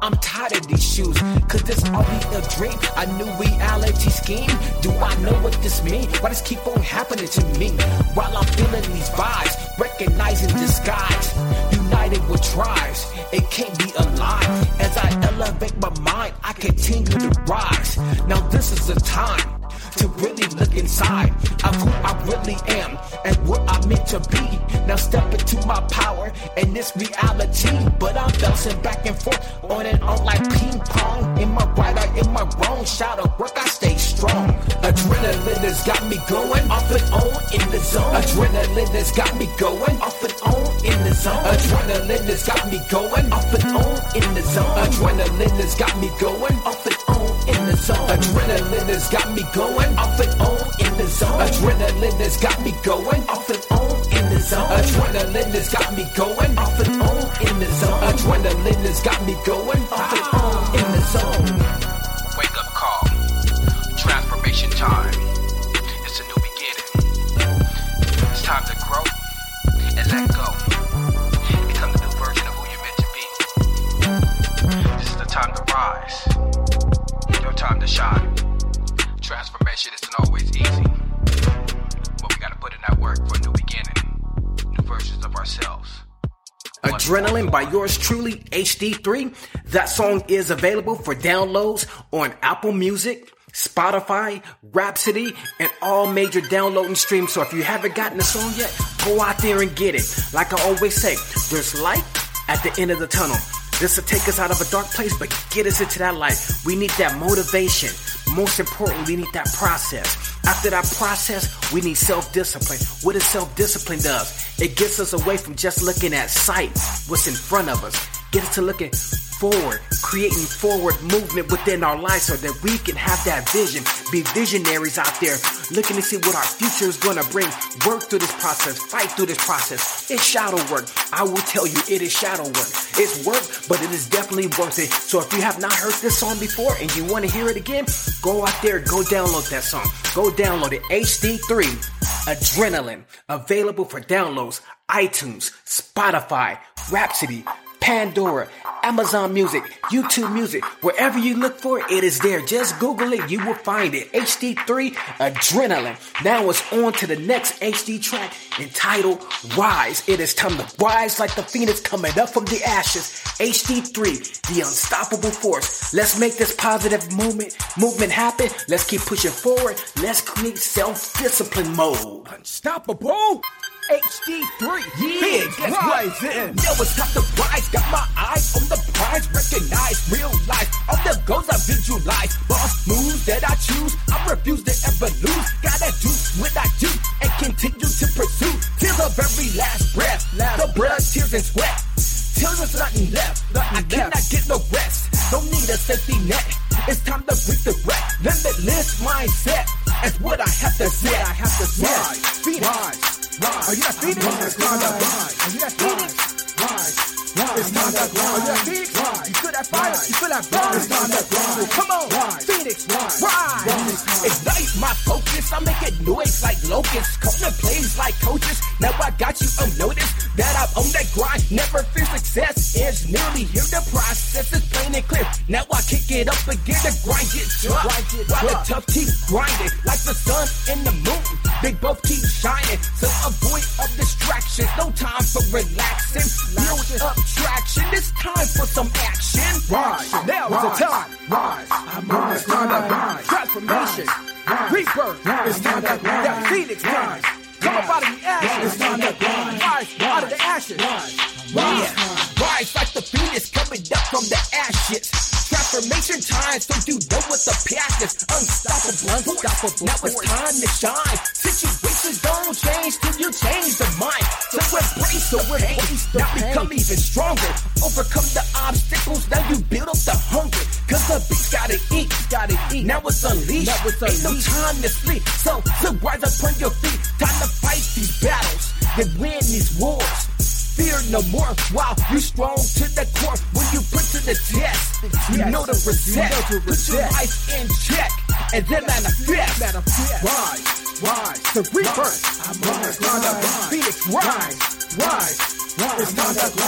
I'm tired of these shoes, cause this all be a dream. A new reality scheme. Do I know what this means? Why does keep on happening to me? While I'm feeling these vibes, recognizing disguise. United with tribes, it can't be a lie. As I elevate my mind, I continue to rise. Now this is the time to really look inside of who I really am and what I'm meant to be. Now step into my power and this reality. But I'm bouncing back and forth on and on like ping pong. In my right or in my wrong, shout of work, I stay strong. Adrenaline has got me going off and on in the zone. Adrenaline has got me going off and on in the zone. Adrenaline has got me going off and on in the zone. Adrenaline has got me going off and on in the zone. Adrenaline has got me going off and on in the zone. Adrenaline has got me going off and on in the zone. Adrenaline has got me going off and on in the zone. Adrenaline has got me going off and on in the zone. Wake up call. Transformation time. It's a new beginning. It's time to grow and let go. Become the new version of who you're meant to be. This is the time to rise. Your time to shine. Transformation isn't always easy. But we gotta put in that work for a new beginning. New versions of ourselves. Adrenaline by yours truly, HD3. That song is available for downloads on Apple Music, Spotify, Rhapsody, and all major downloading streams. So if you haven't gotten the song yet, go out there and get it. Like I always say, there's light at the end of the tunnel. This will take us out of a dark place, but get us into that light. We need that motivation. Most importantly, we need that process. After that process, we need self-discipline. What does self-discipline does? It gets us away from just looking at sight, what's in front of us. Get us to looking forward, creating forward movement within our lives so that we can have that vision, be visionaries out there, looking to see what our future is going to bring. Work through this process, fight through this process. It's shadow work. I will tell you, it is shadow work. It's work, but it is definitely worth it. So if you have not heard this song before and you want to hear it again, go out there, go download that song. Go download it. HD3 Adrenaline, available for downloads, iTunes, Spotify, Rhapsody, Pandora, Amazon Music, YouTube Music, wherever you look for it, it is there. Just Google it, you will find it. HD3 Adrenaline. Now it's on to the next HD track entitled Rise. It is time to rise like the phoenix coming up from the ashes. HD3, the unstoppable force. Let's make this positive movement movement happen. Let's keep pushing forward. Let's create self-discipline mode. Unstoppable. HD3, Yeah, big what? rising. Now it's time to rise. Got my eyes on the prize. Recognize real life. All the goals I visualize. Boss moves that I choose. I refuse to ever lose. Gotta do what I do and continue to pursue till the very last breath. the blood, tears, and sweat. Till there's nothing left. I cannot get no rest. Don't need a safety net. It's time to break the wreck. Limitless mindset. That's what I have to say. I have to say. Rise, rise, rise. Are you that? Rise, It's time rise. Are you that Phoenix? Rise, rise, It's time to rise, grind. Are you that Phoenix? rise, You feel that fire? rise. You feel that burn? It's time to grind. Come on, Rise. Phoenix, Rise. rise. Rise. Ignite my focus. I make it noise like locusts. Calling plays like coaches. Now I got you unnoticed. That I'm on that grind. Never fear success. Is nearly here. The process is plain and clear. Now I kick it up again. The grind gets tough. While the tough keep grinding. Like the sun and the moon. They both keep shining. So Ain't no time to sleep. So, so rise up on your feet. Time to fight these battles. And win these wars fear no more while you strong to the core when you put to the test you know to resist put your life in check and then manifest Rise, rise, the rebirth I'm rise, to rise. Phoenix rise rise, rise. it's time to grind.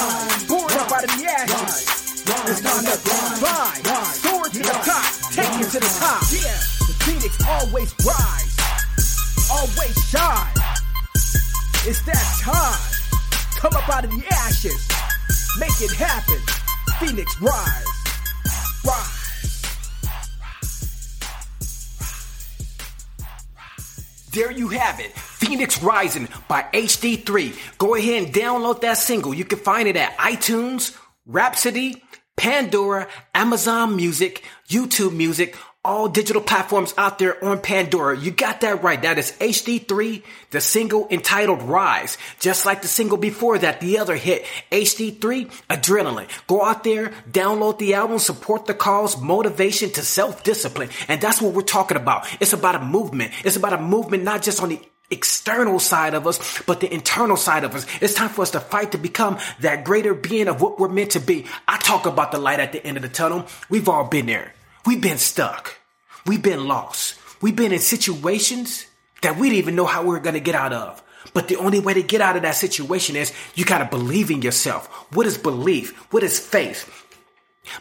HD3. Go ahead and download that single. You can find it at iTunes, Rhapsody, Pandora, Amazon Music, YouTube Music, all digital platforms out there on Pandora. You got that right. That is HD3, the single entitled Rise. Just like the single before that, the other hit, HD3, Adrenaline. Go out there, download the album, support the cause, motivation to self-discipline. And that's what we're talking about. It's about a movement. It's about a movement not just on the external side of us, but the internal side of us. It's time for us to fight to become that greater being of what we're meant to be. I talk about the light at the end of the tunnel. We've all been there. We've been stuck. We've been lost. We've been in situations that we didn't even know how we were going to get out of. But the only way to get out of that situation is you got to believe in yourself. What is belief? What is faith?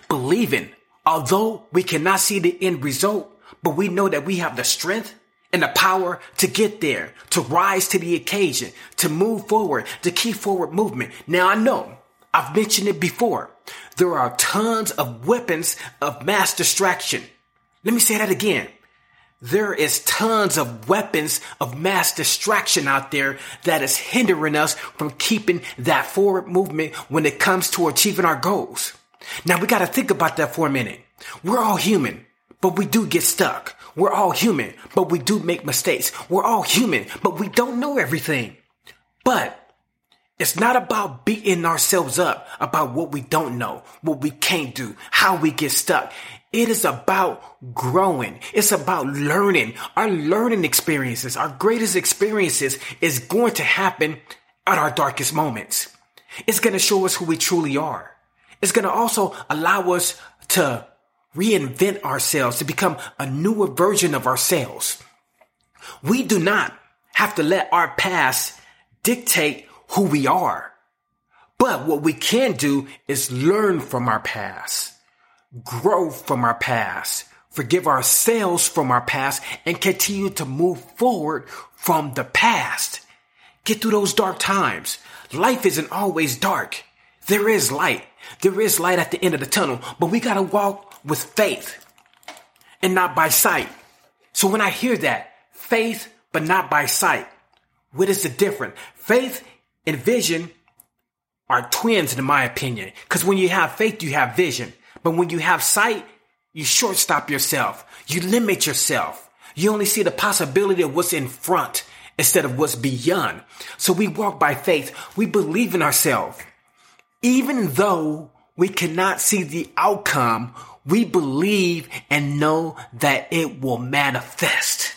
Believing, although we cannot see the end result, but we know that we have the strength and the power to get there, to rise to the occasion, to move forward, to keep forward movement. Now I know I've mentioned it before. There are tons of weapons of mass distraction. Let me say that again. There is tons of weapons of mass distraction out there that is hindering us from keeping that forward movement when it comes to achieving our goals. Now we got to think about that for a minute. We're all human, but we do get stuck. We're all human, but we do make mistakes. We're all human, but we don't know everything. But it's not about beating ourselves up about what we don't know, what we can't do, how we get stuck. It is about growing. It's about learning. Our learning experiences, our greatest experiences is going to happen at our darkest moments. It's going to show us who we truly are. It's going to also allow us to reinvent ourselves, to become a newer version of ourselves. We do not have to let our past dictate who we are. But what we can do is learn from our past, grow from our past, forgive ourselves from our past, and continue to move forward from the past. Get through those dark times. Life isn't always dark. There is light. There is light at the end of the tunnel, but we gotta walk with faith and not by sight. So when I hear that, faith, but not by sight, what is the difference? Faith and vision are twins in my opinion. Cause when you have faith, you have vision. But when you have sight, you shortstop yourself. You limit yourself. You only see the possibility of what's in front instead of what's beyond. So we walk by faith. We believe in ourselves. Even though we cannot see the outcome, we believe and know that it will manifest.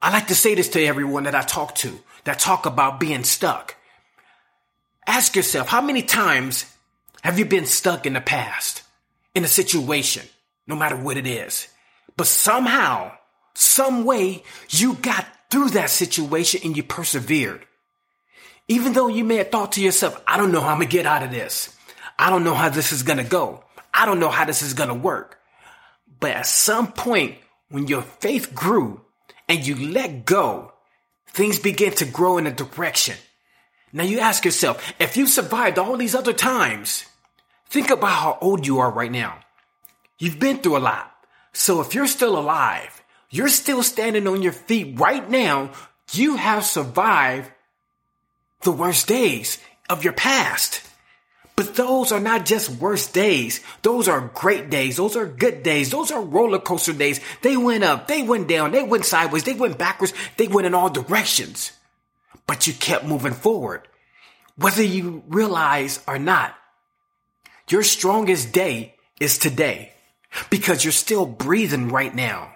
I like to say this to everyone that I talk to that talk about being stuck. Ask yourself, how many times have you been stuck in the past in a situation, no matter what it is? But somehow, some way you got through that situation and you persevered. Even though you may have thought to yourself, I don't know how I'm gonna get out of this. I don't know how this is gonna go. I don't know how this is gonna work. But at some point, when your faith grew and you let go, things begin to grow in a direction. Now you ask yourself, if you survived all these other times, think about how old you are right now. You've been through a lot. So if you're still alive, you're still standing on your feet right now, you have survived the worst days of your past. But those are not just worst days. Those are great days. Those are good days. Those are roller coaster days. They went up, they went down, they went sideways, they went backwards, they went in all directions. But you kept moving forward. Whether you realize or not, your strongest day is today because you're still breathing right now.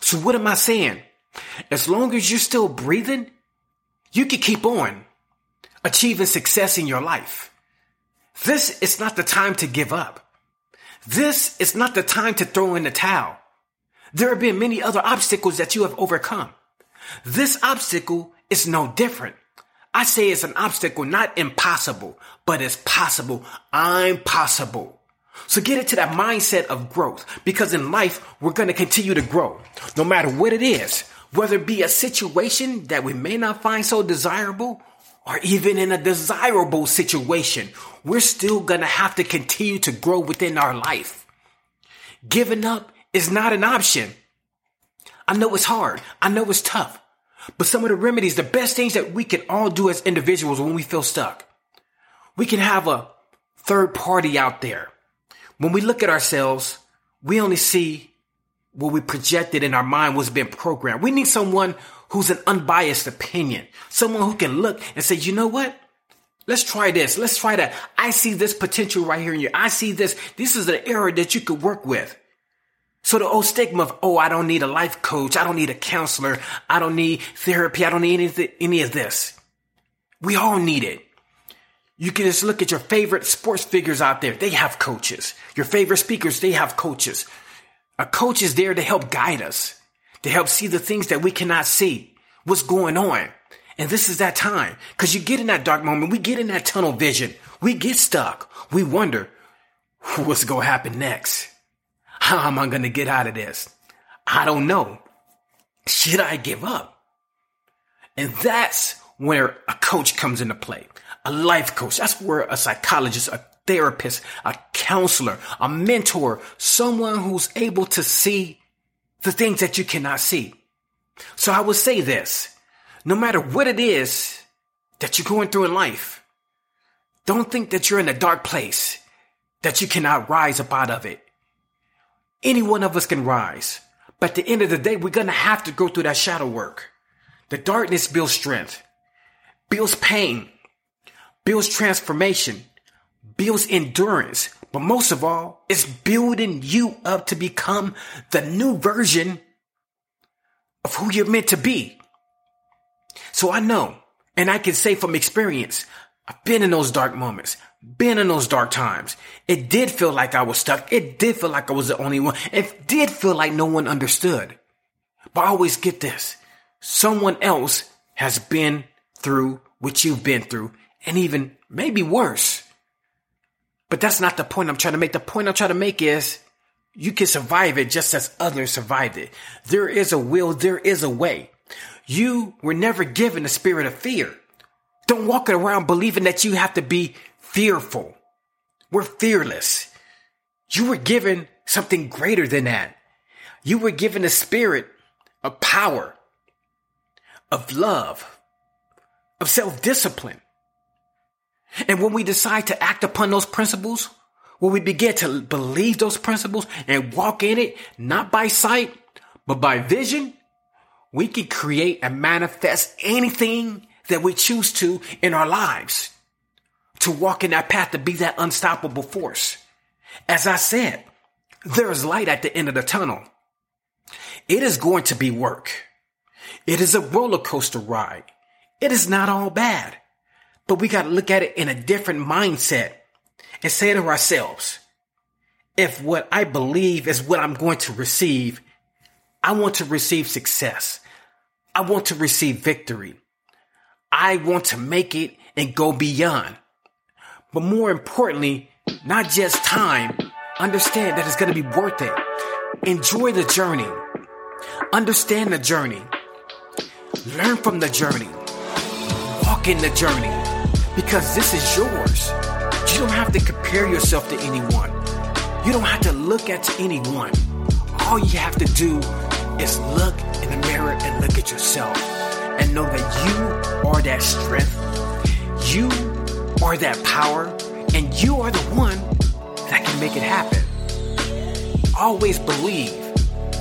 So what am I saying? As long as you're still breathing, you can keep on achieving success in your life. This is not the time to give up. This is not the time to throw in the towel. There have been many other obstacles that you have overcome. This obstacle is no different. I say it's an obstacle, not impossible, but it's possible. I'm possible. So get into that mindset of growth because in life, we're going to continue to grow no matter what it is, whether it be a situation that we may not find so desirable or even in a desirable situation, we're still going to have to continue to grow within our life. Giving up is not an option. I know it's hard. I know it's tough. But some of the remedies, the best things that we can all do as individuals when we feel stuck, we can have a third party out there. When we look at ourselves, we only see what we projected in our mind was being programmed. We need someone who's an unbiased opinion, someone who can look and say, you know what? Let's try this. Let's try that. I see this potential right here in you. I see this. This is an area that you could work with. So the old stigma of, oh, I don't need a life coach. I don't need a counselor. I don't need therapy. I don't need anything, any of this. We all need it. You can just look at your favorite sports figures out there. They have coaches. Your favorite speakers, they have coaches. A coach is there to help guide us, to help see the things that we cannot see, what's going on. And this is that time because you get in that dark moment. We get in that tunnel vision. We get stuck. We wonder what's going to happen next. How am I going to get out of this? I don't know. Should I give up? And that's where a coach comes into play. A life coach. That's where a psychologist, a therapist, a counselor, a mentor, someone who's able to see the things that you cannot see. So I will say this, no matter what it is that you're going through in life, don't think that you're in a dark place, that you cannot rise up out of it. Any one of us can rise. But at the end of the day, we're going to have to go through that shadow work. The darkness builds strength, builds pain, builds transformation, builds endurance. But most of all, it's building you up to become the new version of who you're meant to be. So I know, and I can say from experience, I've been in those dark moments been in those dark times. It did feel like I was stuck. It did feel like I was the only one. It did feel like no one understood. But I always get this. Someone else has been through what you've been through and even maybe worse. But that's not the point I'm trying to make. The point I'm trying to make is you can survive it just as others survived it. There is a will. There is a way. You were never given a spirit of fear. Don't walk around believing that you have to be fearful. We're fearless. You were given something greater than that. You were given a spirit of power, of love, of self discipline. And when we decide to act upon those principles, when we begin to believe those principles and walk in it, not by sight, but by vision, we can create and manifest anything that we choose to in our lives to walk in that path to be that unstoppable force. As I said, there is light at the end of the tunnel. It is going to be work. It is a roller coaster ride. It is not all bad, but we got to look at it in a different mindset and say to ourselves, if what I believe is what I'm going to receive, I want to receive success. I want to receive victory. I want to make it and go beyond but more importantly, not just time, understand that it's going to be worth it. Enjoy the journey. Understand the journey. Learn from the journey. Walk in the journey because this is yours. You don't have to compare yourself to anyone. You don't have to look at anyone. All you have to do is look in the mirror and look at yourself and know that you are that strength. You are that power And you are the one that can make it happen. Always believe.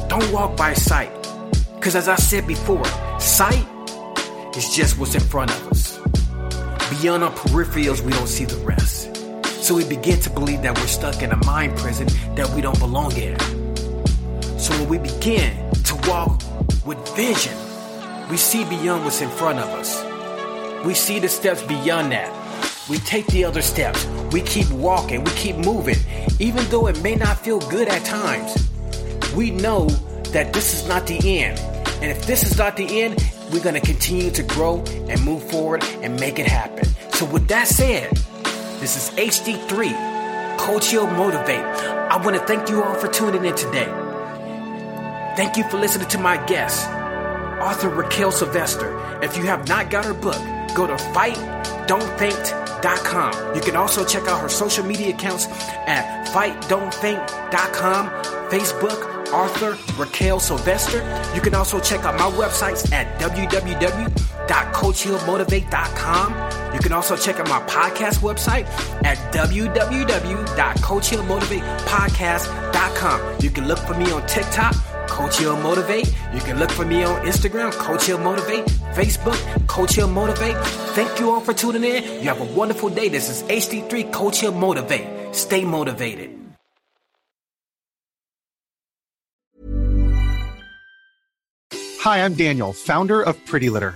Don't walk by sight. Because as I said before, sight is just what's in front of us. Beyond our peripherals, we don't see the rest. So we begin to believe that we're stuck in a mind prison that we don't belong in. So when we begin walk with vision, we see beyond what's in front of us. We see the steps beyond that. We take the other steps. We keep walking. We keep moving. Even though it may not feel good at times, we know that this is not the end. And if this is not the end, we're going to continue to grow and move forward and make it happen. So, with that said, this is HD3, Coach Heal Motivate. I want to thank you all for tuning in today. Thank you for listening to my guest, author Raquel Sylvester. If you have not got her book, go to fightdon'tfaint.com. You can also check out her social media accounts at fightdon'tfaint.com, Facebook, Arthur Raquel Sylvester. You can also check out my websites at www.coachhealmotivate.com. You can also check out my podcast website at www.coachhealmotivatepodcast.com. You can look for me on TikTok, Coach Heal Motivate. You can look for me on Instagram, Coach Heal Motivate, Facebook, Coach Heal Motivate. Thank you all for tuning in. You have a wonderful day. This is HD3 Coach Heal Motivate. Stay motivated. Hi, I'm Daniel, founder of Pretty Litter.